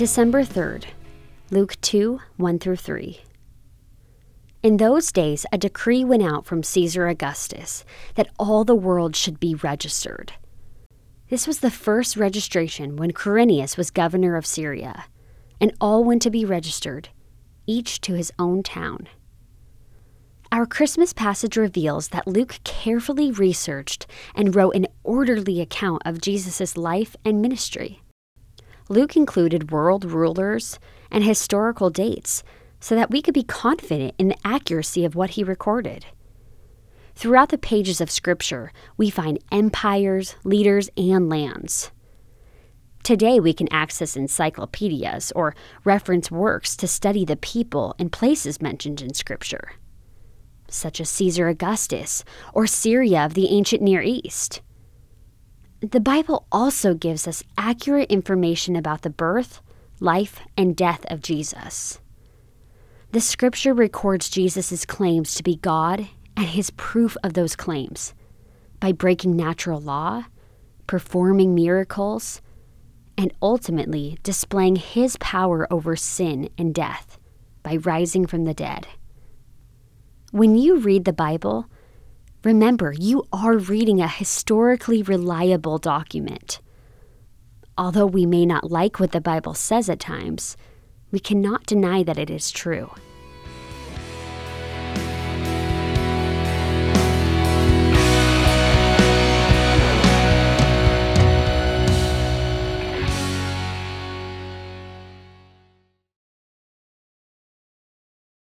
December 3rd, Luke 2 1 through 3. In those days, a decree went out from Caesar Augustus that all the world should be registered. This was the first registration when Quirinius was governor of Syria, and all went to be registered, each to his own town. Our Christmas passage reveals that Luke carefully researched and wrote an orderly account of Jesus' life and ministry. Luke included world rulers and historical dates so that we could be confident in the accuracy of what he recorded. Throughout the pages of Scripture, we find empires, leaders, and lands. Today, we can access encyclopedias or reference works to study the people and places mentioned in Scripture such as Caesar Augustus or Syria of the ancient Near East. The Bible also gives us accurate information about the birth, life, and death of Jesus. The scripture records Jesus' claims to be God and his proof of those claims by breaking natural law, performing miracles, and ultimately displaying his power over sin and death by rising from the dead. When you read the Bible, remember you are reading a historically reliable document. Although we may not like what the Bible says at times, we cannot deny that it is true.